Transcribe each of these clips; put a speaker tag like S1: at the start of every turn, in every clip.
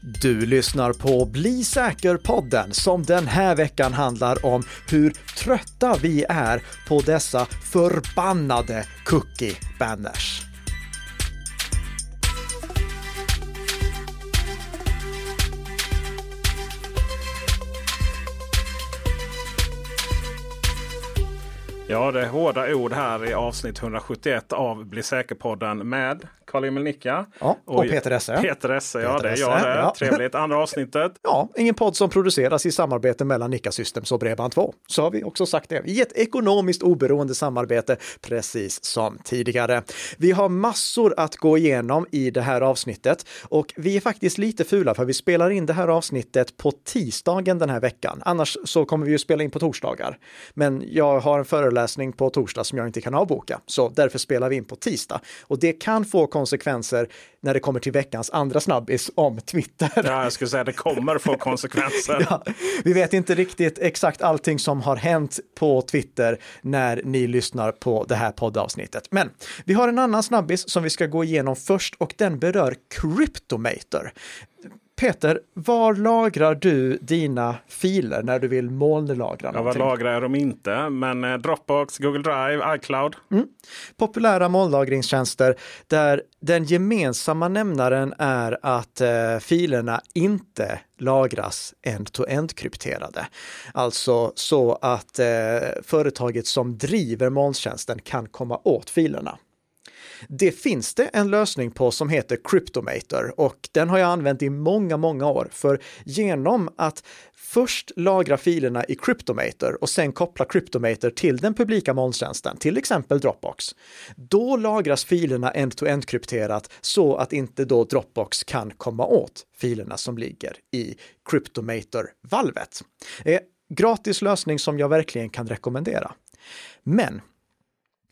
S1: Du lyssnar på Bli säker-podden som den här veckan handlar om hur trötta vi är på dessa förbannade cookie banners.
S2: Ja, det är hårda ord här i avsnitt 171 av Bli säker-podden med Karl-Emil Nicka.
S1: Ja, och, Peter Esse.
S2: Peter Esse, ja
S1: Peter
S2: det är jag det.
S1: ja.
S2: Trevligt. Andra avsnittet.
S1: Ja, ingen podd som produceras i samarbete mellan Nika Systems och Bredband2. Så har vi också sagt det. I ett ekonomiskt oberoende samarbete, precis som tidigare. Vi har massor att gå igenom i det här avsnittet och vi är faktiskt lite fula för vi spelar in det här avsnittet på tisdagen den här veckan. Annars så kommer vi ju spela in på torsdagar. Men jag har en föreläsning på torsdag som jag inte kan avboka, så därför spelar vi in på tisdag. Och det kan få konsekvenser när det kommer till veckans andra snabbis om Twitter.
S2: Ja, jag skulle säga det kommer få konsekvenser.
S1: Ja, vi vet inte riktigt exakt allting som har hänt på Twitter när ni lyssnar på det här poddavsnittet. Men vi har en annan snabbis som vi ska gå igenom först och den berör Cryptomator. Peter, var lagrar du dina filer när du vill molnlagra
S2: Ja,
S1: någonting?
S2: lagrar jag dem inte? Men eh, Dropbox, Google Drive, iCloud.
S1: populära molnlagringstjänster där den gemensamma nämnaren är att eh, filerna inte lagras end-to-end krypterade. Alltså så att eh, företaget som driver molntjänsten kan komma åt filerna. Det finns det en lösning på som heter Cryptomator och den har jag använt i många, många år. För genom att först lagra filerna i Cryptomator och sen koppla Cryptomator till den publika molntjänsten, till exempel Dropbox, då lagras filerna end-to-end krypterat så att inte då Dropbox kan komma åt filerna som ligger i Cryptomator-valvet. Eh, gratis lösning som jag verkligen kan rekommendera. Men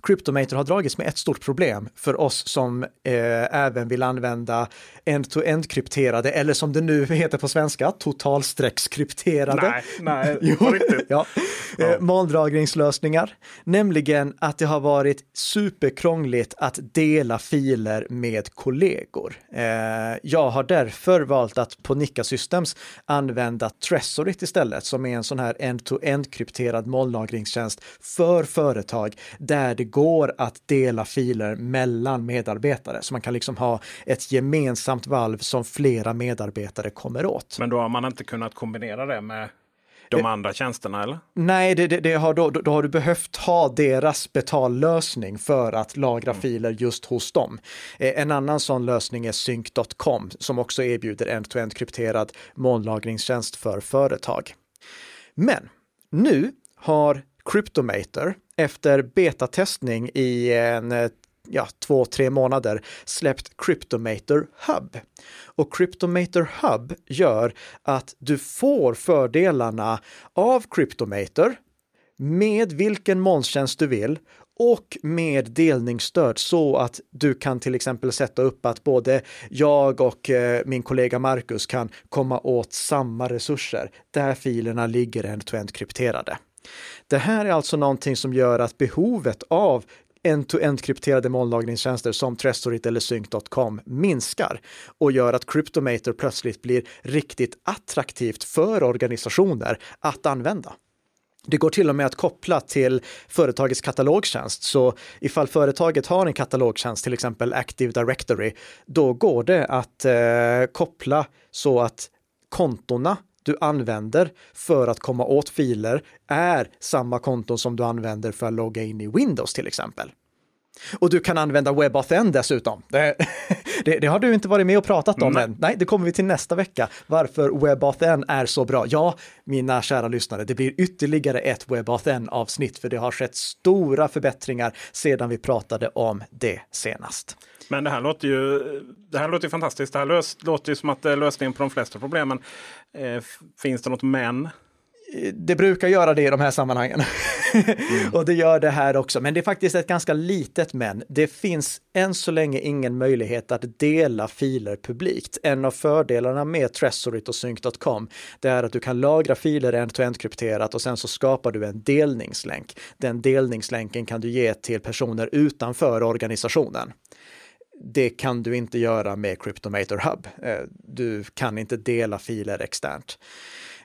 S1: Cryptomator har dragits med ett stort problem för oss som eh, även vill använda end-to-end krypterade eller som det nu heter på svenska, totalstreckskrypterade.
S2: Nej, nej,
S1: Jo,
S2: riktigt.
S1: ja.
S2: Ja.
S1: Eh, molndragningslösningar, nämligen att det har varit superkrångligt att dela filer med kollegor. Eh, jag har därför valt att på Nika Systems använda Tresorit istället, som är en sån här end-to-end krypterad molnlagringstjänst för företag där det går att dela filer mellan medarbetare. Så man kan liksom ha ett gemensamt valv som flera medarbetare kommer åt.
S2: Men då har man inte kunnat kombinera det med de
S1: Eh,
S2: andra tjänsterna eller?
S1: Nej, det, det, det har då, då har du behövt ha deras betallösning för att lagra filer just hos dem. Eh, En annan sån lösning är sync.com som också erbjuder end-to-end krypterad molnlagringstjänst för företag. Men nu har Cryptomator efter betatestning i eh, en ja, två, tre månader släppt Cryptomator Hub. Och Cryptomator Hub gör att du får fördelarna av Cryptomator med vilken molntjänst du vill och med delningsstöd så att du kan till exempel sätta upp att både jag och eh, min kollega Marcus kan komma åt samma resurser där filerna ligger end-to-end krypterade. Det här är alltså någonting som gör att behovet av end-to-end krypterade molnlagringstjänster som Trestorit eller Sync.com minskar och gör att Cryptomator plötsligt blir riktigt attraktivt för organisationer att använda. Det går till och med att koppla till företagets katalogtjänst. Så ifall företaget har en katalogtjänst, till exempel Active Directory, då går det att eh, koppla så att kontona du använder för att komma åt filer är samma konton som du använder för att logga in i Windows till exempel. Och du kan använda WebAuthn dessutom. Det, det, det har du inte varit med och pratat om
S2: Nej.
S1: än. Nej, det kommer vi till nästa vecka. Varför WebAuthn är så bra. Ja, mina kära lyssnare, det blir ytterligare ett WebAuthn-avsnitt för det har skett stora förbättringar sedan vi pratade om det senast.
S2: Men det här låter ju, det här låter fantastiskt. Det här lös, låter ju som att det är lösningen på de flesta problemen. Eh, finns det något men?
S1: Det brukar göra det i de här sammanhangen. och det gör det här också. Men det är faktiskt ett ganska litet men. Det finns än så länge ingen möjlighet att dela filer publikt. En av fördelarna med Tresorit och Sync.com det är att du kan lagra filer end-to-end krypterat och sen så skapar du en delningslänk. Den delningslänken kan du ge till personer utanför organisationen det kan du inte göra med Cryptomator Hub. Eh, du kan inte dela filer externt.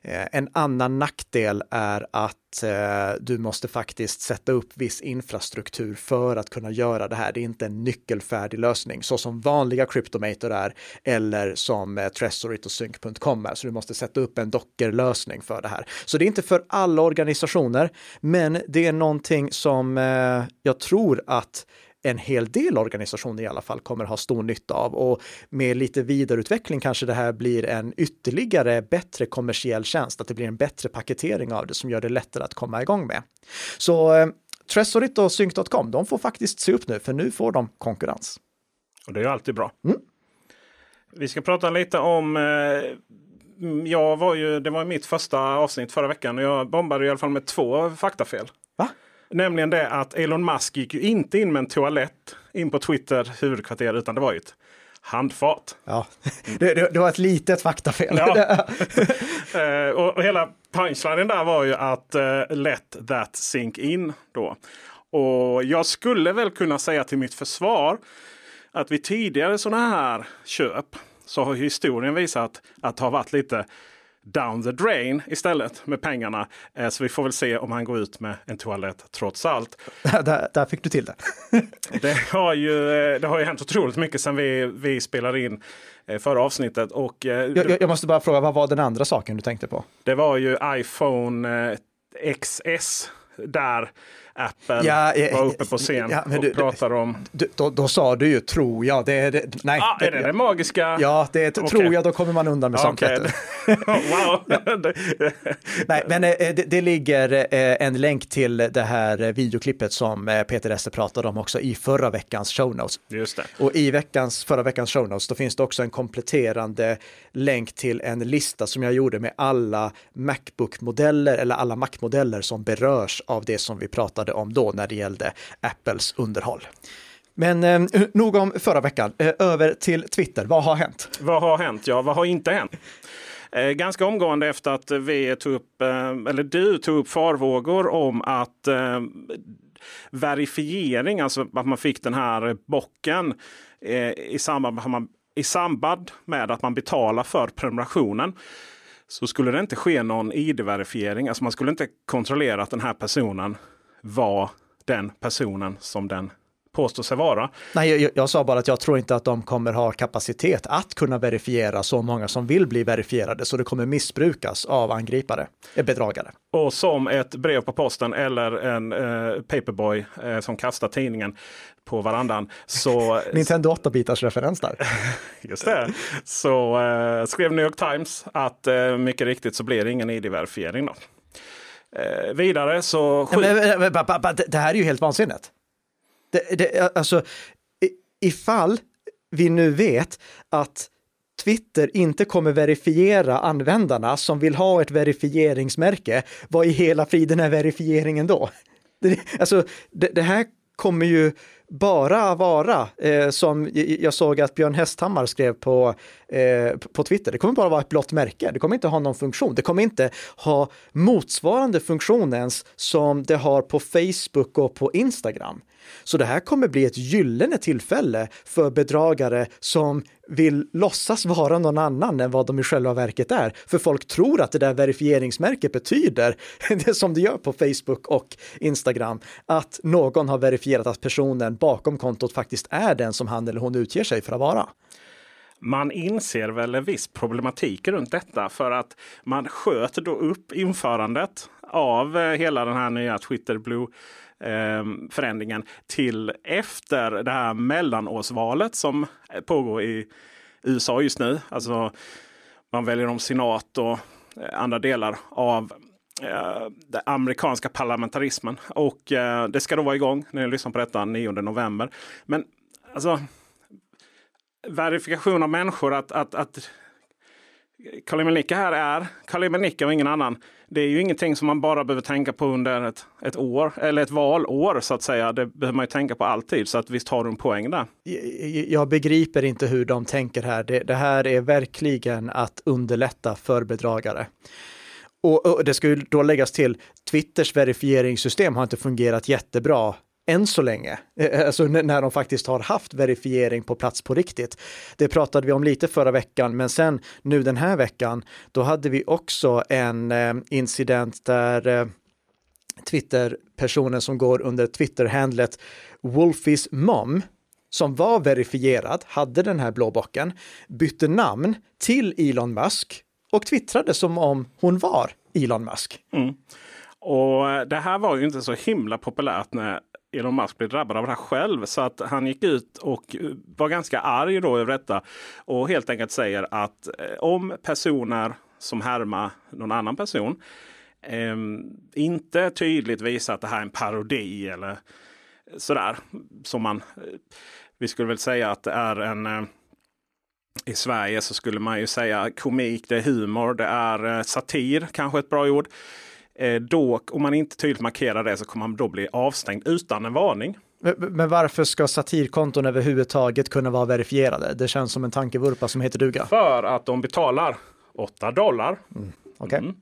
S1: Eh, en annan nackdel är att eh, du måste faktiskt sätta upp viss infrastruktur för att kunna göra det här. Det är inte en nyckelfärdig lösning så som vanliga Cryptomator är eller som eh, Tresorit och Sync.com är. Så du måste sätta upp en dockerlösning för det här. Så det är inte för alla organisationer, men det är någonting som jag tror att en hel del organisationer i alla fall kommer ha stor nytta av och med lite vidareutveckling kanske det här blir en ytterligare bättre kommersiell tjänst, att det blir en bättre paketering av det som gör det lättare att komma igång med. Så eh, Tresorit och Sync.com, de får faktiskt se upp nu, för nu får de konkurrens.
S2: Och det är ju alltid bra. Mm. Vi ska prata lite om eh, jag var ju, det var mitt första avsnitt förra veckan och jag bombade i alla fall med två faktafel.
S1: Va?
S2: Nämligen det att Elon Musk gick ju inte in med en toalett in på Twitter huvudkvarter utan det var ju ett handfat.
S1: Ja, det, det, det var ett litet faktafel.
S2: Ja. Eh, och, och, hela punchlinen där var ju att uh, let that sink in. Då. Och jag skulle väl kunna säga till mitt försvar att vid tidigare sådana här köp så har historien visat att det har varit lite down the drain istället med pengarna. Eh, så vi får väl se om han går ut med en toalett trots allt.
S1: där, där fick du till det.
S2: det, har ju, eh, det har ju hänt otroligt mycket sedan vi, vi spelade in eh, förra avsnittet. Och,
S1: jag, jag, måste bara fråga, vad var den andra saken du tänkte på?
S2: Det var ju iPhone XS där Apple ja, ja, var uppe på scen ja, och du, pratade om...
S1: Du, då, då, sa du ju tror jag. Det är det, nej,
S2: ah, är det det magiska?
S1: Ja, det är, okay. tror jag, då kommer man undan med sånt. Okay.
S2: wow!
S1: nej, men eh, det, det, ligger eh, en länk till det här videoklippet som eh, Peter Esse pratade om också i förra veckans show notes.
S2: Just det.
S1: Och i veckans, förra veckans show notes, då finns det också en kompletterande länk till en lista som jag gjorde med alla Macbook-modeller eller alla Mac-modeller som berörs av det som vi pratade pratade om då när det gällde Apples underhåll. Men eh, nog om förra veckan. Eh, över till Twitter. Vad har hänt?
S2: Vad har hänt? Ja, vad har inte hänt? Eh, ganska omgående efter att vi tog upp, eh, eller du tog upp farvågor om att eh, verifiering, alltså att man fick den här bocken i, samband med, man, i samband med att man betalar för prenumerationen så skulle det inte ske någon id-verifiering. Alltså man skulle inte kontrollera att den här personen var den personen som den påstår sig vara.
S1: Nej, jag, jag, sa bara att jag tror inte att de kommer ha kapacitet att kunna verifiera så många som vill bli verifierade, så det kommer missbrukas av angripare, eh, bedragare.
S2: Och som ett brev på posten eller en eh, paperboy eh, som kastar tidningen på varandan. Så,
S1: Nintendo 8-bitars referens där.
S2: Just det. Så eh, skrev New York Times att eh, mycket riktigt så blir det ingen id-verifiering. Då. Eh, vidare så...
S1: Ja, men, men, men, det här är ju helt vansinnigt. Det, det, alltså, ifall vi nu vet att Twitter inte kommer verifiera användarna som vill ha ett verifieringsmärke, vad i hela friden är verifieringen då? Det, alltså, det, det här kommer ju bara vara, eh, som jag såg att Björn Hästhammar skrev på, eh, på Twitter, det kommer bara vara ett blått märke. Det kommer inte ha någon funktion. Det kommer inte ha motsvarande funktion ens som det har på Facebook och på Instagram. Så det här kommer bli ett gyllene tillfälle för bedragare som vill låtsas vara någon annan än vad de i själva verket är. För folk tror att det där verifieringsmärket betyder, det som det gör på Facebook och Instagram, att någon har verifierat att personen bakom kontot faktiskt är den som han eller hon utger sig för att vara.
S2: Man inser väl en viss problematik runt detta för att man sköt då upp införandet av eh, hela den här nya Twitter Blue Ehm, förändringen till efter det här mellanårsvalet som pågår i USA just nu. Alltså man väljer om senat och eh, andra delar av eh, den amerikanska parlamentarismen. Och eh, det ska då vara igång när ni lyssnar på detta 9 november. Men alltså verifikation av människor att, att, att Kalle här är Kalle och ingen annan. Det är ju ingenting som man bara behöver tänka på under ett, ett år eller ett valår så att säga. Det behöver man ju tänka på alltid. Så att visst har du en poäng där.
S1: Jag begriper inte hur de tänker här. Det, det här är verkligen att underlätta för bedragare. Och, och det ska ju då läggas till, Twitters verifieringssystem har inte fungerat jättebra än så länge, eh, eh, alltså när de faktiskt har haft verifiering på plats på riktigt. Det pratade vi om lite förra veckan, men sen nu den här veckan, då hade vi också en eh, incident där Twitter-personen som går under Twitter-handlet Wolfies Mom, som var verifierad, hade den här blåbocken, bytte namn till Elon Musk och twittrade som om hon var Elon Musk.
S2: Mm. Och det här var ju inte så himla populärt när Elon Musk blev drabbad av det här själv. Så att han gick ut och var ganska arg då över detta. Och helt enkelt säger att eh, om personer som härmar någon annan person eh, inte tydligt visar att det här är en parodi eller sådär. Som man, eh, vi skulle väl säga att det är en eh, i Sverige så skulle man ju säga komik, det är humor, det är eh, satir, kanske ett bra ord. Då, om man inte tydligt markerar det så kommer man då bli avstängd utan en varning.
S1: Men varför ska satirkonton överhuvudtaget kunna vara verifierade? Det känns som en tankevurpa som heter duga.
S2: För att de betalar 8 dollar.
S1: Mm. Okay. Mm.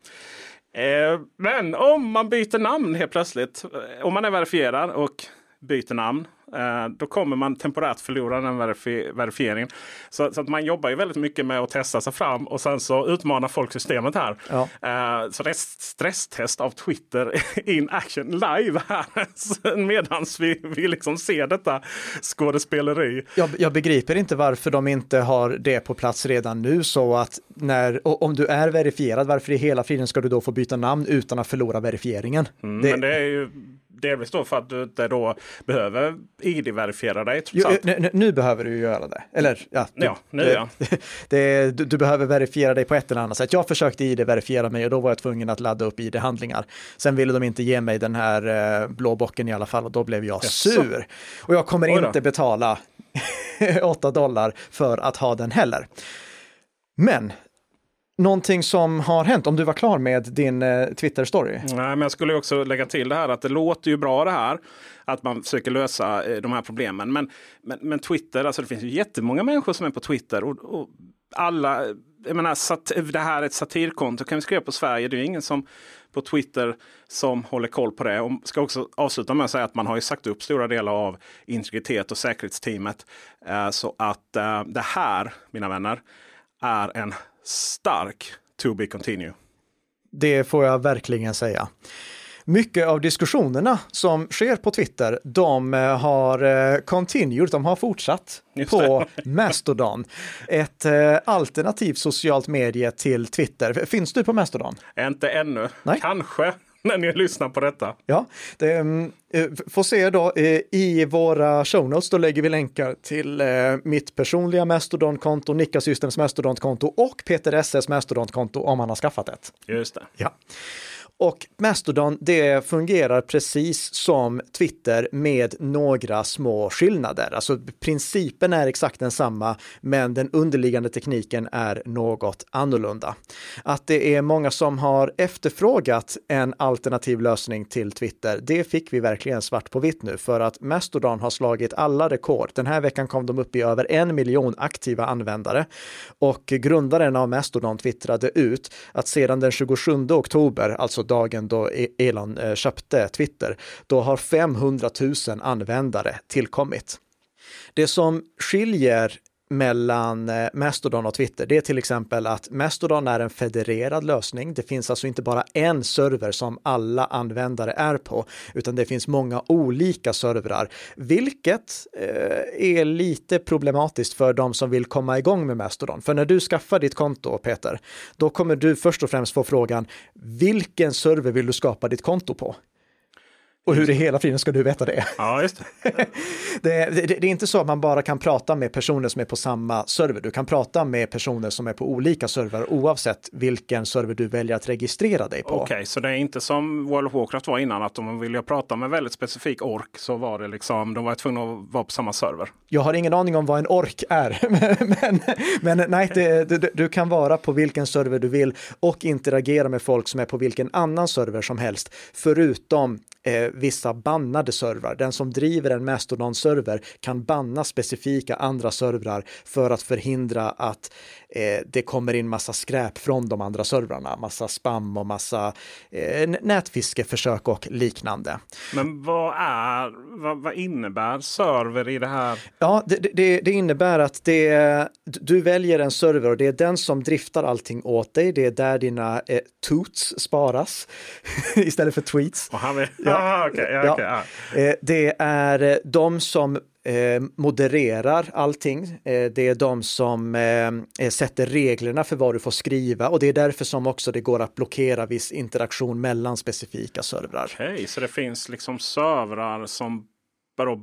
S2: Eh, men om man byter namn helt plötsligt, om man är verifierad och byter namn. Eh, då kommer man temporärt förlora den verifi verifieringen. Så, så, att man jobbar ju väldigt mycket med att testa sig fram och sen så utmanar folk systemet här. Ja. Eh, så det är stresstest av Twitter in action live här. Medan vi, vi liksom ser detta skådespeleri.
S1: Jag, jag begriper inte varför de inte har det på plats redan nu så att när, om du är verifierad, varför i hela friden ska du då få byta namn utan att förlora verifieringen?
S2: Mm, det... Men det är ju delvis då för att du inte då behöver id-verifiera dig.
S1: Jo, nu, nu, behöver du göra det. Eller ja,
S2: du, ja nu det, ja.
S1: Det, du, du, behöver verifiera dig på ett eller annat sätt. Jag försökte id-verifiera mig och då var jag tvungen att ladda upp id-handlingar. Sen ville de inte ge mig den här eh, blå bocken i alla fall och då blev jag yes. sur. Och jag kommer inte betala 8 dollar för att ha den heller. Men Någonting som har hänt, om du var klar med din eh, Twitter-story?
S2: Nej, men jag skulle också lägga till det här att det låter ju bra det här. Att man försöker lösa eh, de här problemen. Men, men, men, Twitter, alltså det finns ju jättemånga människor som är på Twitter. Och, och alla, jag menar, sat, det här är ett satirkonto kan vi skriva på Sverige. Det är ingen som på Twitter som håller koll på det. Och ska också avsluta med att säga att man har ju sagt upp stora delar av integritet och säkerhetsteamet. Eh, så att eh, det här, mina vänner, är en stark to be continue.
S1: Det får jag verkligen säga. Mycket av diskussionerna som sker på Twitter, de eh, har eh, continued, de har fortsatt på Mastodon. Ett eh, alternativt socialt medie till Twitter. Finns du på Mastodon?
S2: Inte ännu. Nej. Kanske. när ni lyssnar på detta.
S1: Ja, det um, får se då uh, i våra show notes. Då lägger vi länkar till uh, mitt personliga Mastodon-konto, Nicka Systems Mastodon-konto och Peter SS Mastodon-konto om han har skaffat ett.
S2: Just det.
S1: Ja. Och Mastodon, det fungerar precis som Twitter med några små skillnader. Alltså principen är exakt densamma, men den underliggande tekniken är något annorlunda. Att det är många som har efterfrågat en alternativ lösning till Twitter, det fick vi verkligen svart på vitt nu för att Mastodon har slagit alla rekord. Den här veckan kom de upp i över en miljon aktiva användare och grundaren av Mastodon twittrade ut att sedan den 27 oktober, alltså dagen då e- Elon eh, köpte Twitter, då har 500 000 användare tillkommit. Det som skiljer mellan eh, Mastodon och Twitter, det är till exempel att Mastodon är en federerad lösning. Det finns alltså inte bara en server som alla användare är på, utan det finns många olika servrar, vilket eh, är lite problematiskt för de som vill komma igång med Mastodon. För när du skaffar ditt konto, Peter, då kommer du först och främst få frågan, vilken server vill du skapa ditt konto på? Och hur i hela friden ska du veta det?
S2: Ja, just
S1: det. det, det, det, är inte så att man bara kan prata med personer som är på samma server. Du kan prata med personer som är på olika servrar oavsett vilken server du väljer att registrera dig på.
S2: Okej, okay, så det är inte som World of Warcraft var innan, att om man ville prata med väldigt specifik ork så var det liksom, de var tvungna att vara på samma server.
S1: Jag har ingen aning om vad en ork är, men, men nej, det, du, du kan vara på vilken server du vill och interagera med folk som är på vilken annan server som helst, förutom eh, vissa bannade servrar. Den som driver en Mastodon-server kan banna specifika andra servrar för att förhindra att eh, det kommer in massa skräp från de andra servrarna, massa spam och massa eh, nätfiskeförsök och liknande.
S2: Men vad är, vad, vad, innebär server i det här?
S1: Ja, det, det, det innebär att det, du väljer en server och det är den som driftar allting åt dig. Det är där dina eh, toots sparas istället för tweets.
S2: Och han vill, ja, ah, okay, ja, okay, ja.
S1: Eh, det är de som modererar allting. Det är de som sätter reglerna för vad du får skriva och det är därför som också det går att blockera viss interaktion mellan specifika servrar.
S2: Okej, okay, så det finns liksom servrar som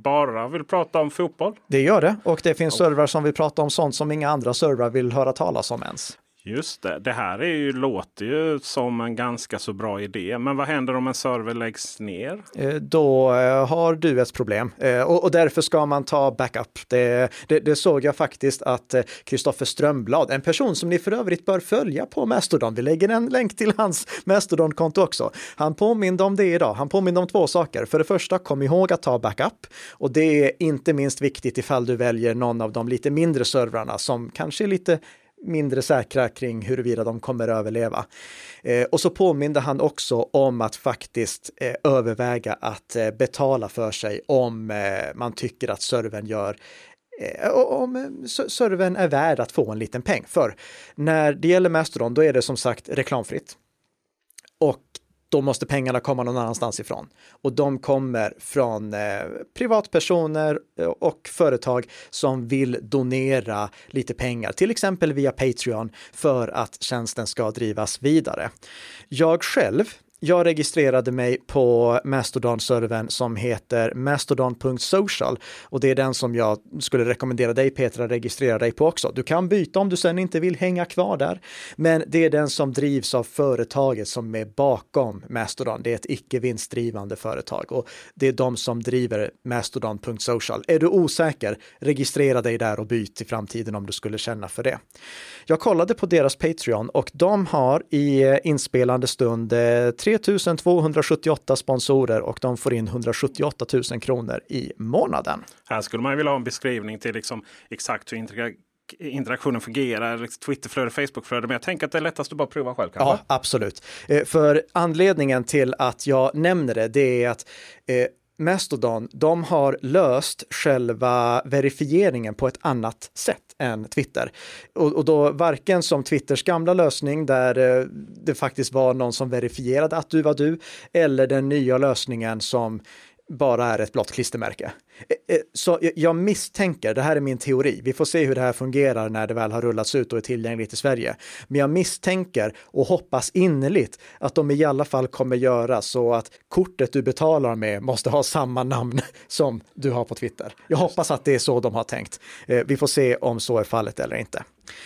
S2: bara vill prata om fotboll?
S1: Det gör det och det finns servrar som vill prata om sånt som inga andra servrar vill höra talas om ens.
S2: Just det, det här är ju, låter ju som en ganska så bra idé. Men vad händer om en server läggs ner?
S1: Eh, då eh, har du ett problem eh, och därför ska man ta backup. Det, det, det såg jag faktiskt att Kristoffer Strömblad, en person som ni för övrigt bör följa på Mastodon, vi lägger en länk till hans Mastodon-konto också. Han påminde om det idag. Han påminde om två saker. För det första, kom ihåg att ta backup och det är inte minst viktigt ifall du väljer någon av de lite mindre servrarna som kanske är lite mindre säkra kring huruvida de kommer överleva. Eh, och så påminde han också om att faktiskt eh, överväga att eh, betala för sig om eh, man tycker att servern gör eh, om eh, servern är värd att få en liten peng. För när det gäller Mastodon, då är det som sagt reklamfritt. Och då måste pengarna komma någon annanstans ifrån. Och de kommer från eh, privatpersoner eh, och företag som vill donera lite pengar, till exempel via Patreon, för att tjänsten ska drivas vidare. Jag själv jag registrerade mig på Mastodon-servern som heter mastodon.social och det är den som jag skulle rekommendera dig Petra att registrera dig på också. Du kan byta om du sen inte vill hänga kvar där, men det är den som drivs av företaget som är bakom Mastodon. Det är ett icke vinstdrivande företag och det är de som driver mastodon.social. Är du osäker, registrera dig där och byt i framtiden om du skulle känna för det. Jag kollade på deras Patreon och de har i eh, inspelande stund eh, 3278 sponsorer och de får in 178 000 kronor i månaden.
S2: Här skulle man vilja ha en beskrivning till liksom exakt hur interaktionen fungerar, Twitterflöde, Facebookflöde. Men jag tänker att det är lättast att bara prova själv. Kanske?
S1: Ja, absolut. Eh, för anledningen till att jag nämner det, det är att eh, Mastodon, de har löst själva verifieringen på ett annat sätt än Twitter. Och, och då varken som Twitters gamla lösning där eh, det faktiskt var någon som verifierade att du var du, eller den nya lösningen som bara är ett blått klistermärke. Eh, eh, så jag misstänker, det här är min teori, vi får se hur det här fungerar när det väl har rullats ut och är tillgängligt i Sverige. Men jag misstänker och hoppas innerligt att de i alla fall kommer göra så att kortet du betalar med måste ha samma namn som du har på Twitter. Jag hoppas att det är så de har tänkt. Eh, vi får se om så är fallet eller inte.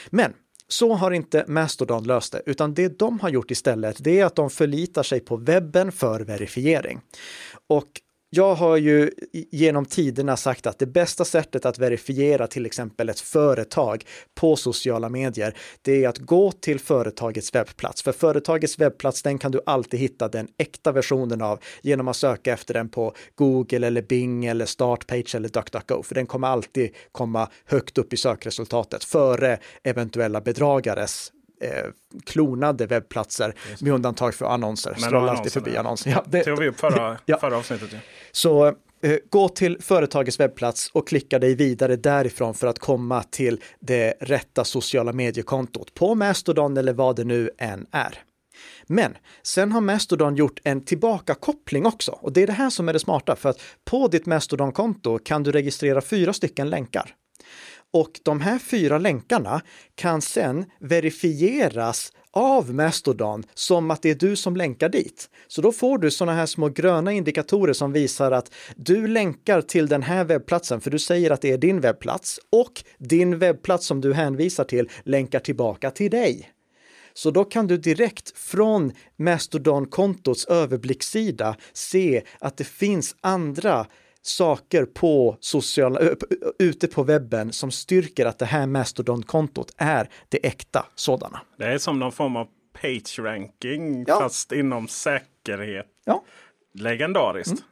S1: Men så har inte Mastodon löst det, utan det de har gjort istället, det är att de förlitar sig på webben för verifiering. Och jag har ju genom tiderna sagt att det bästa sättet att verifiera till exempel ett företag på sociala medier, det är att gå till företagets webbplats. För företagets webbplats, den kan du alltid hitta den äkta versionen av genom att söka efter den på Google eller Bing eller Startpage eller DuckDuckGo, för den kommer alltid komma högt upp i sökresultatet före eventuella bedragares klonade webbplatser med undantag för annonser. Men Scrolla alltid förbi annonser.
S2: Ja, det tog vi upp förra, ja. förra avsnittet. Ja.
S1: Så eh, gå till företagets webbplats och klicka dig vidare därifrån för att komma till det rätta sociala mediekontot på Mastodon eller vad det nu än är. Men sen har Mastodon gjort en tillbakakoppling också och det är det här som är det smarta för att på ditt Mastodon-konto kan du registrera fyra stycken länkar. Och de här fyra länkarna kan sen verifieras av Mastodon som att det är du som länkar dit. Så då får du sådana här små gröna indikatorer som visar att du länkar till den här webbplatsen för du säger att det är din webbplats och din webbplats som du hänvisar till länkar tillbaka till dig. Så då kan du direkt från Mastodon-kontots överblickssida se att det finns andra saker på sociala, ute på webben som styrker att det här Mastodon-kontot är det äkta sådana.
S2: Det är som någon form av page ranking ja. fast inom säkerhet.
S1: Ja.
S2: Legendariskt. Mm.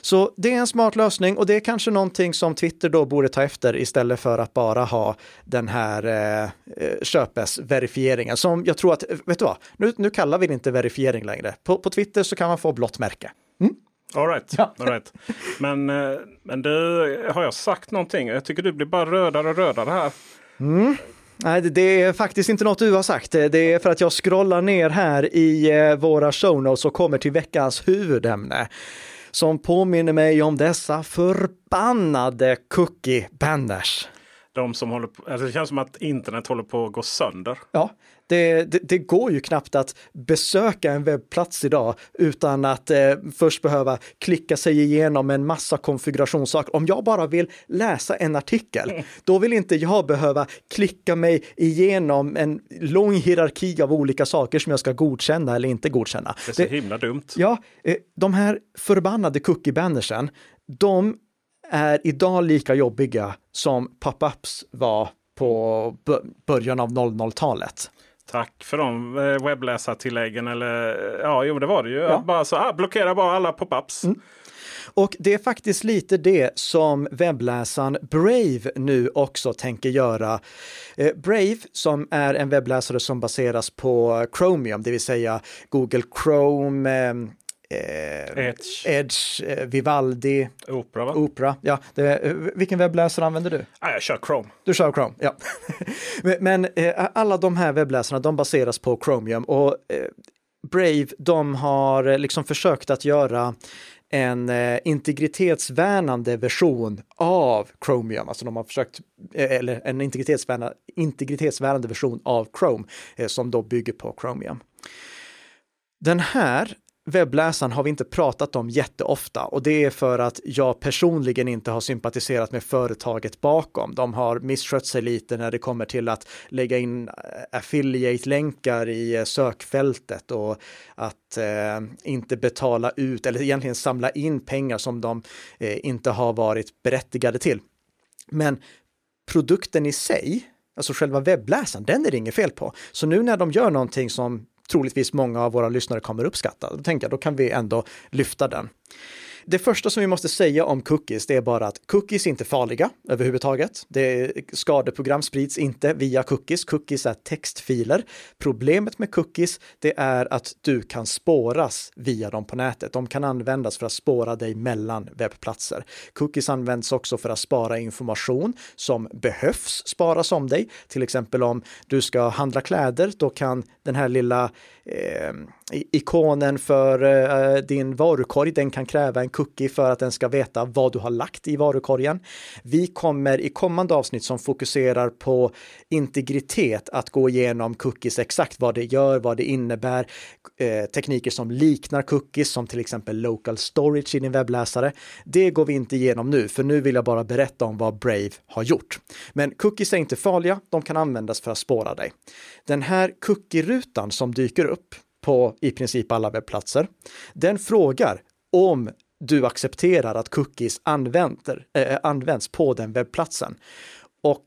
S1: Så det är en smart lösning och det är kanske någonting som Twitter då borde ta efter istället för att bara ha den här eh, eh köpes-verifieringen som jag tror att, vet du vad, nu, nu kallar vi det inte verifiering längre. På, på Twitter så kan man få blått märke.
S2: All right. Ja. All right. Men, eh, men du, har jag sagt någonting? Jag tycker du blir bara rödare och rödare här.
S1: Mm. Nej, det är faktiskt inte något du har sagt. Det är för att jag scrollar ner här i eh, våra show notes och kommer till veckans huvudämne som påminner mig om dessa förbannade cookie banners.
S2: De som håller på, alltså det känns som att internet håller på att gå sönder.
S1: Ja, det, det, det, går ju knappt att besöka en webbplats idag utan att eh, först behöva klicka sig igenom en massa konfigurationssaker. Om jag bara vill läsa en artikel, mm. då vill inte jag behöva klicka mig igenom en lång hierarki av olika saker som jag ska godkänna eller inte godkänna.
S2: Det är så det, himla dumt.
S1: Ja, eh, de här förbannade cookie-bannersen, de är idag lika jobbiga som pop-ups var på början av 00-talet.
S2: Tack för de eh, webbläsartilläggen. Eller, ja, jo, det var det ju. Ja. Bara så, ah, blockera bara alla pop-ups. Mm.
S1: Och det är faktiskt lite det som webbläsaren Brave nu också tänker göra. Eh, Brave som är en webbläsare som baseras på Chromium, det vill säga Google Chrome, eh,
S2: Edge,
S1: Edge eh, Vivaldi,
S2: Opera. Va?
S1: Opera. Ja, det, eh, vilken webbläsare använder du?
S2: Ah, jag kör Chrome.
S1: Du kör Chrome, ja. Men eh, alla de här webbläsarna, de baseras på Chromium och eh, Brave, de har eh, liksom försökt att göra en integritetsvärnande version av Chromium, alltså de har försökt, eller en integritetsvärnande, integritetsvärnande version av Chrome som då bygger på Chromium. Den här webbläsaren har vi inte pratat om jätteofta och det är för att jag personligen inte har sympatiserat med företaget bakom. De har misskött sig lite när det kommer till att lägga in eh, affiliate-länkar i eh, sökfältet och att eh, inte betala ut eller egentligen samla in pengar som de eh, inte har varit berättigade till. Men produkten i sig, alltså själva webbläsaren, den är det inget fel på. Så nu när de gör någonting som troligtvis många av våra lyssnare kommer uppskatta. Då tänker jag, då kan vi ändå lyfta den. Det första som vi måste säga om cookies, det är bara att cookies är inte farliga överhuvudtaget. Det skadeprogram sprids inte via cookies. Cookies är textfiler. Problemet med cookies, det är att du kan spåras via dem på nätet. De kan användas för att spåra dig mellan webbplatser. Cookies används också för att spara information som behövs sparas om dig. Till exempel om du ska handla kläder, då kan den här lilla eh, ikonen för eh, din varukorg, den kan kräva en cookie för att den ska veta vad du har lagt i varukorgen. Vi kommer i kommande avsnitt som fokuserar på integritet att gå igenom cookies exakt vad det gör, vad det innebär, eh, tekniker som liknar cookies som till exempel local storage i din webbläsare. Det går vi inte igenom nu, för nu vill jag bara berätta om vad Brave har gjort. Men cookies är inte farliga, de kan användas för att spåra dig. Den här cookie-rutan som dyker upp på i princip alla webbplatser. Den frågar om du accepterar att cookies använder, äh, används på den webbplatsen. Och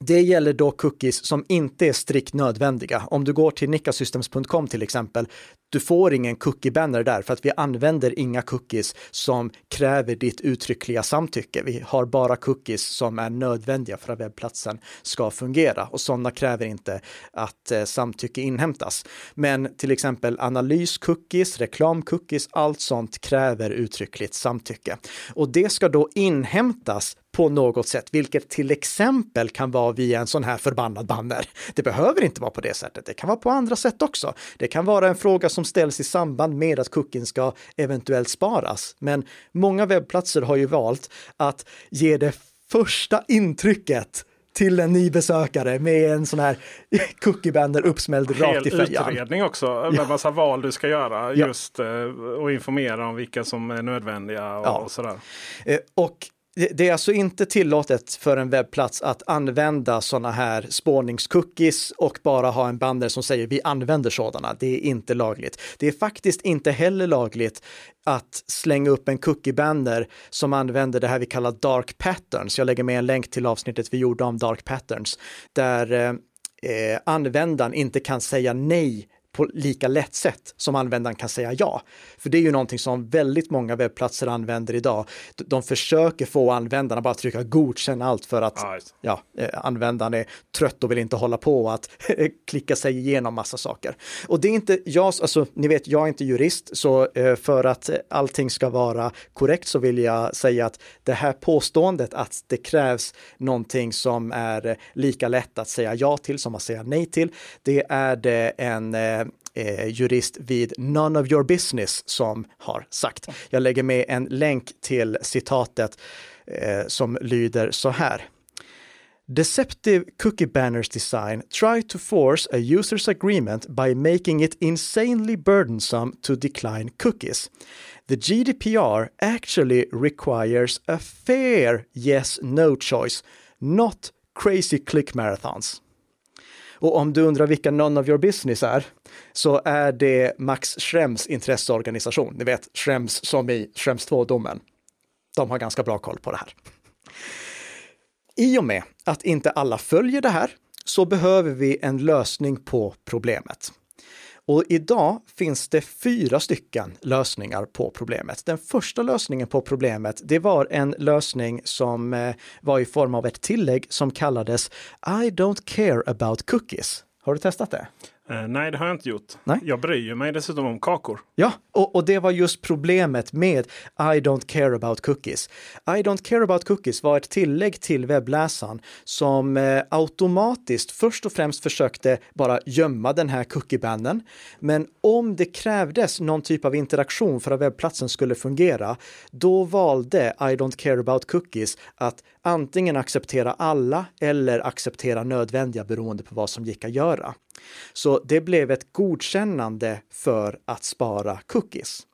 S1: det gäller då cookies som inte är strikt nödvändiga. Om du går till nickasystems.com till exempel, du får ingen cookie-banner där för att vi använder inga cookies som kräver ditt uttryckliga samtycke. Vi har bara cookies som är nödvändiga för att webbplatsen ska fungera och sådana kräver inte att eh, samtycke inhämtas. Men till exempel analys-cookies, reklam-cookies, allt sånt kräver uttryckligt samtycke. Och det ska då inhämtas på något sätt, vilket till exempel kan vara via en sån här förbannad banner. Det behöver inte vara på det sättet. Det kan vara på andra sätt också. Det kan vara en fråga som ställs i samband med att cookien ska eventuellt sparas. Men många webbplatser har ju valt att ge det första intrycket till en ny besökare med en sån här cookiebanner uppsmälld rakt i.
S2: Hel utredning också med ja. massa val du ska göra just ja. Eh, och informera om vilka som är nödvändiga och, ja. och sådär.
S1: Eh, och det är alltså inte tillåtet för en webbplats att använda sådana här spårningscookies och bara ha en banner som säger vi använder sådana. Det är inte lagligt. Det är faktiskt inte heller lagligt att slänga upp en cookie-banner som använder det här vi kallar dark patterns. Jag lägger med en länk till avsnittet vi gjorde om dark patterns, där eh, eh användaren inte kan säga nej på lika lätt sätt som användaren kan säga ja. För det är ju någonting som väldigt många webbplatser använder idag. De försöker få användarna bara trycka godkänn allt för att
S2: Ja,
S1: ja, eh, användaren är trött och vill inte hålla på att klicka sig igenom massa saker. Och det är inte jag, alltså ni vet, jag är inte jurist, så eh, för att allting ska vara korrekt så vill jag säga att det här påståendet att det krävs någonting som är lika lätt att säga ja till som att säga nej till, det är det en eh, jurist vid None of your business som har sagt. Jag lägger med en länk till citatet eh, som lyder så här. Deceptive cookie banners design try to force a user's agreement by making it insanely burdensome to decline cookies. The GDPR actually requires a fair yes no choice, not crazy click marathons. Och om du undrar vilka None of your business är, så är det Max Schrems intresseorganisation. Ni vet, Schrems som i Schrems 2-domen. De har ganska bra koll på det här. I och med att inte alla följer det här så behöver vi en lösning på problemet. Och idag finns det fyra stycken lösningar på problemet. Den första lösningen på problemet, det var en lösning som eh, var i form av ett tillägg som kallades I don't care about cookies. Har du testat det?
S2: Eh, nej, det har jag inte gjort.
S1: Nej.
S2: Jag bryr mig dessutom om kakor.
S1: Ja, och, och det var just problemet med I don't care about cookies. I don't care about cookies var ett tillägg till webbläsaren som eh, automatiskt först och främst försökte bara gömma den här cookiebannen. Men om det krävdes någon typ av interaktion för att webbplatsen skulle fungera, då valde I don't care about cookies att antingen acceptera alla eller acceptera nödvändiga beroende på vad som gick att göra. Så det blev ett godkännande för att spara cookies.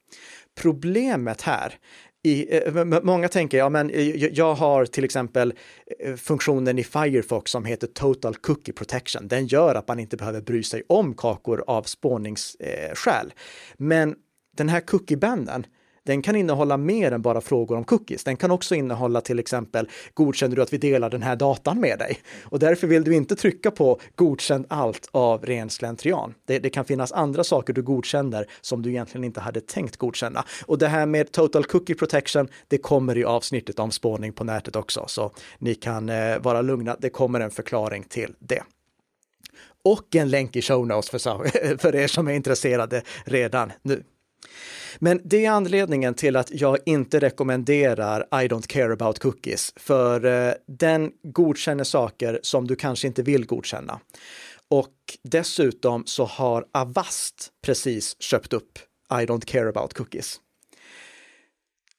S1: Problemet här i, eh, många tänker, ja men eh, jag har till exempel eh, funktionen i Firefox som heter Total Cookie Protection. Den gör att man inte behöver bry sig om kakor av spårningsskäl. Men den här cookie-banden, den kan innehålla mer än bara frågor om cookies. Den kan också innehålla till exempel godkänner du att vi delar den här datan med dig? Och därför vill du inte trycka på godkänn allt av ren slentrian. Det, det kan finnas andra saker du godkänner som du egentligen inte hade tänkt godkänna. Och det här med total cookie protection, det kommer i avsnittet om spårning på nätet också, så ni kan eh, vara lugna. Det kommer en förklaring till det och en länk i show notes för, för er som är intresserade redan nu. Men det är anledningen till att jag inte rekommenderar I don't care about cookies, för eh, den godkänner saker som du kanske inte vill godkänna. Och dessutom så har Avast precis köpt upp I don't care about cookies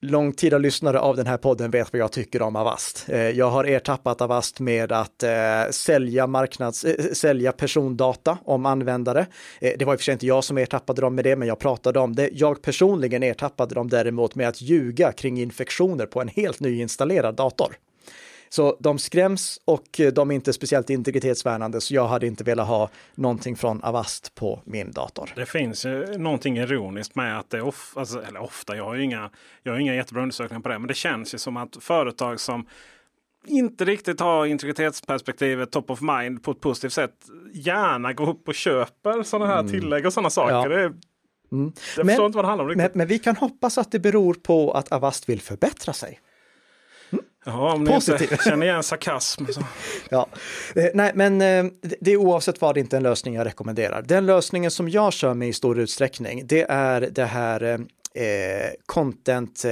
S1: långtida lyssnare av den här podden vet vad jag tycker om Avast. Eh, jag har ertappat Avast med att eh, sälja, marknads, eh, sälja persondata om användare. Det var i och för sig inte jag som ertappade dem med det, men jag pratade om det. Jag personligen ertappade dem däremot med att ljuga kring infektioner på en helt nyinstallerad dator. Så de skräms och de är inte speciellt integritetsvärnande, så jag hade inte velat ha någonting från Avast på min dator.
S2: Det finns ju någonting ironiskt med att det of, alltså, eller ofta, jag har ju inga, jag har inga jättebra undersökningar på det, men det känns ju som att företag som inte riktigt har integritetsperspektivet top of mind på ett positivt sätt gärna går upp och köper sådana här mm. tillägg och sådana saker. Ja. Det, Mm. Jag men, förstår inte vad det handlar om.
S1: Men, men, vi kan hoppas att det beror på att Avast vill förbättra sig.
S2: Ja, om ni Positiv. inte känner igen sarkasm. Så.
S1: ja. Eh, nej, men eh, det är oavsett vad inte en lösning jag rekommenderar. Den lösningen som jag kör med i stor utsträckning, det är det här eh, content eh,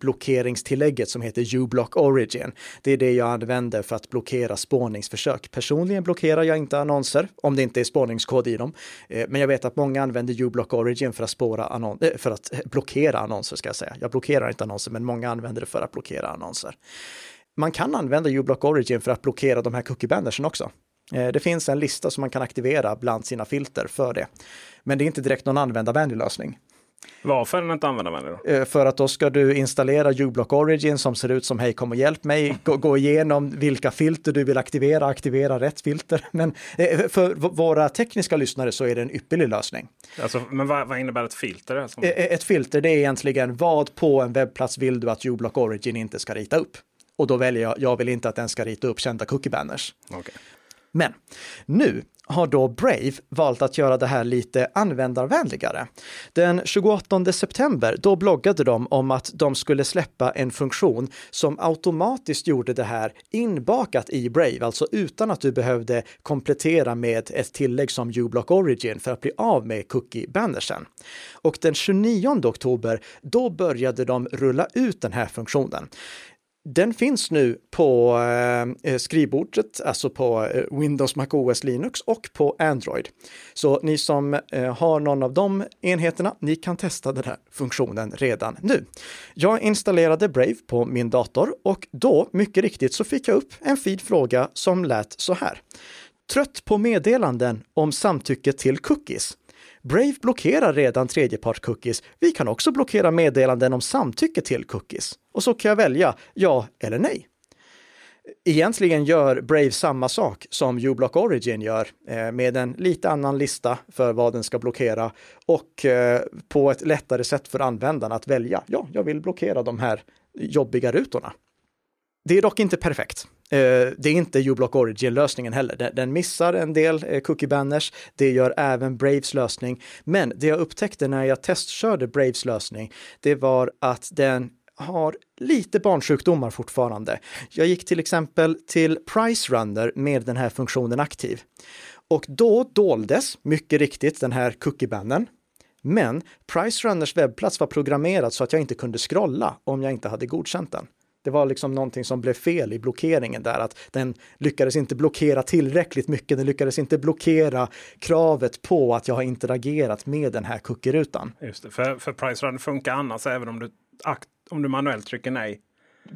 S1: blockeringstillägget som heter uBlock Origin. Det är det jag använder för att blockera spårningsförsök. Personligen blockerar jag inte annonser om det inte är spårningskod i dem. Eh, men jag vet att många använder uBlock Origin för att, spåra annon eh, för att eh, blockera annonser ska jag säga. Jag blockerar inte annonser, men många använder det för att blockera annonser. Man kan använda uBlock Origin för att blockera de här cookie också. Eh, det finns en lista som man kan aktivera bland sina filter för det. Men det är inte direkt någon användarvänlig lösning.
S2: Varför är den inte användarvänlig då?
S1: Eh, för att då ska du installera uBlock Origin som ser ut som hej kom och hjälp mig, gå, gå igenom vilka filter du vill aktivera, aktivera rätt filter. Men eh, för våra tekniska lyssnare så är det en ypperlig lösning.
S2: Alltså, men vad, vad innebär ett filter?
S1: Alltså? Ett filter det är egentligen vad på en webbplats vill du att uBlock Origin inte ska rita upp? Och då väljer jag, jag vill inte att den ska rita upp kända cookie banners.
S2: Okay.
S1: Men nu har då Brave valt att göra det här lite användarvänligare. Den 28 september, då bloggade de om att de skulle släppa en funktion som automatiskt gjorde det här inbakat i Brave, alltså utan att du behövde komplettera med ett tillägg som uBlock Origin för att bli av med cookie-bannersen. Och den 29 oktober, då började de rulla ut den här funktionen. Den finns nu på eh, eh, skrivbordet, alltså på eh, Windows, Mac OS, Linux och på Android. Så ni som eh, har någon av de enheterna, ni kan testa den här funktionen redan nu. Jag installerade Brave på min dator och då, mycket riktigt, så fick jag upp en fin fråga som lät så här. Trött på meddelanden om samtycke till cookies? Brave blockerar redan tredjepart-cookies. Vi kan också blockera meddelanden om samtycke till cookies. Och så kan jag välja ja eller nej. Egentligen gör Brave samma sak som uBlock Origin gör eh, med en lite annan lista för vad den ska blockera och eh, på ett lättare sätt för användarna att välja. Ja, jag vill blockera de här jobbiga rutorna. Det är dock inte perfekt. Eh, det är inte uBlock Origin-lösningen heller. Den missar en del eh, cookie banners. Det gör även Braves lösning. Men det jag upptäckte när jag testkörde Braves lösning, det var att den har lite barnsjukdomar fortfarande. Jag gick till exempel till Price Runner med den här funktionen aktiv. Och då doldes, mycket riktigt, den här cookie-bannern. Men Price Runners webbplats var programmerad så att jag inte kunde scrolla om jag inte hade godkänt den. Det var liksom någonting som blev fel i blockeringen där, att den lyckades inte blockera tillräckligt mycket. Den lyckades inte blockera kravet på att jag har interagerat med den här cookie-rutan.
S2: Just det, för, för Price Run funkar annars även om du, om du manuellt trycker nej.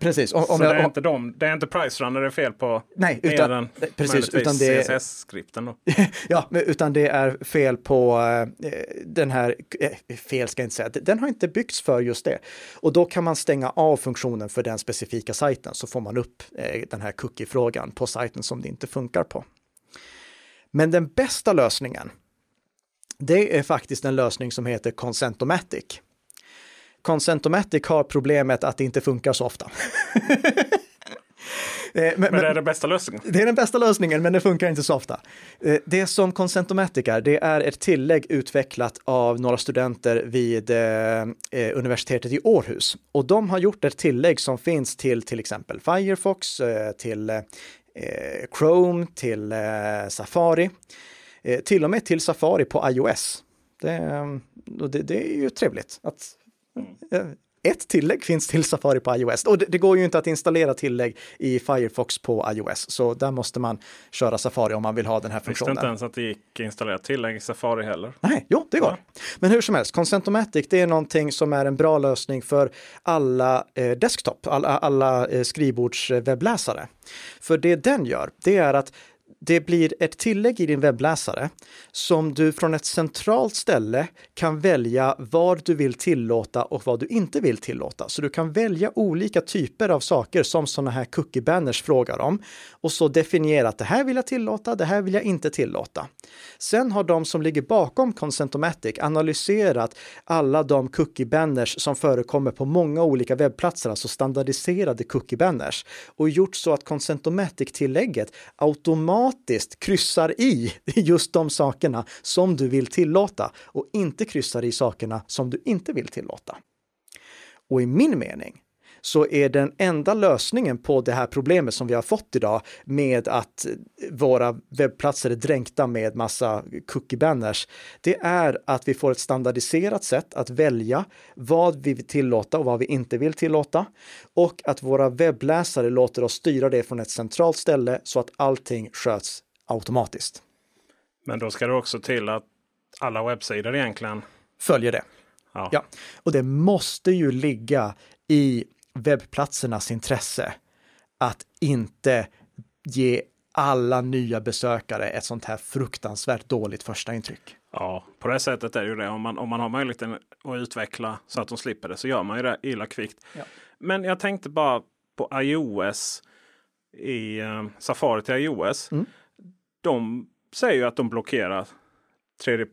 S1: Precis.
S2: Om, om så jag, det, är inte de, det är inte Price Runner det är fel på?
S1: Nej, utan, än, precis, utan
S2: det CSS-skripten.
S1: ja, utan det är fel på eh, den här, eh, fel ska jag inte säga, den har inte byggts för just det. Och då kan man stänga av funktionen för den specifika sajten så får man upp eh, den här cookie-frågan på sajten som det inte funkar på. Men den bästa lösningen, det är faktiskt en lösning som heter Consentomatic. Consentomatic har problemet att det inte funkar så ofta.
S2: Eh, men, men, det är den bästa lösningen?
S1: Det är den bästa lösningen, men det funkar inte så ofta. Eh, det som Consentomatic är, det är ett tillägg utvecklat av några studenter vid eh, universitetet i Århus. Och de har gjort ett tillägg som finns till till exempel Firefox, till Chrome, till Safari, till och med till Safari på iOS. Det, det, det är ju trevligt att Mm. Ett tillägg finns till Safari på iOS och det, det, går ju inte att installera tillägg i Firefox på iOS, så där måste man köra Safari om man vill ha den här funktionen.
S2: Jag visste inte ens att det gick att installera tillägg i Safari heller.
S1: Nej, jo, det går. Ja. Men hur som helst, Consentomatic, det är någonting som är en bra lösning för alla eh, desktop, alla, alla eh, skrivbordswebbläsare. För det den gör, det är att det blir ett tillägg i din webbläsare som du från ett centralt ställe kan välja vad du vill tillåta och vad du inte vill tillåta. Så du kan välja olika typer av saker som sådana här cookie banners frågar om och så definiera att det här vill jag tillåta, det här vill jag inte tillåta. Sen har de som ligger bakom Consentomatic analyserat alla de cookie banners som förekommer på många olika webbplatser, alltså standardiserade cookie banners och gjort så att Consentomatic-tillägget automatiskt automatiskt kryssar i just de sakerna som du vill tillåta och inte kryssar i sakerna som du inte vill tillåta. Och i min mening så är den enda lösningen på det här problemet som vi har fått idag med att våra webbplatser är dränkta med massa cookie banners. Det är att vi får ett standardiserat sätt att välja vad vi vill tillåta och vad vi inte vill tillåta och att våra webbläsare låter oss styra det från ett centralt ställe så att allting sköts automatiskt.
S2: Men då ska det också till att alla webbsidor egentligen
S1: följer det. Ja. ja. Och det måste ju ligga i webbplatsernas intresse att inte ge alla nya besökare ett sånt här fruktansvärt dåligt första intryck.
S2: Ja, på det sättet är det ju det. Om man, om man har möjligheten att utveckla så att de slipper det så gör man ju det illa kvickt. Ja. Men jag tänkte bara på iOS i uh, Safari till iOS. Mm. De säger ju att de blockerar tredje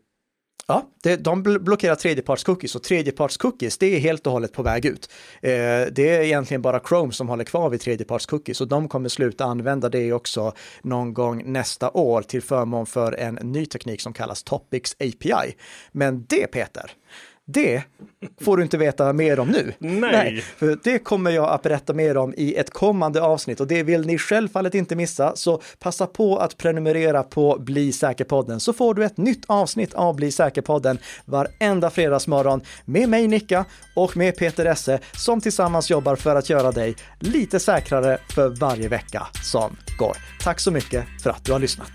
S1: Ja, det, de blockerar tredjepartscookies och tredjepartscookies det är helt och hållet på väg ut. Eh, det är egentligen bara Chrome som håller kvar vid tredjepartscookies och de kommer sluta använda det också någon gång nästa år till förmån för en ny teknik som kallas Topics API. Men det Peter, det får du inte veta mer om nu.
S2: Nej. Nej.
S1: för det kommer jag att berätta mer om i ett kommande avsnitt och det vill ni självfallet inte missa. Så passa på att prenumerera på Bli säker-podden så får du ett nytt avsnitt av Bli säker-podden varenda fredagsmorgon med mig Nicka och med Peter Esse som tillsammans jobbar för att göra dig lite säkrare för varje vecka som går. Tack så mycket för att du har lyssnat.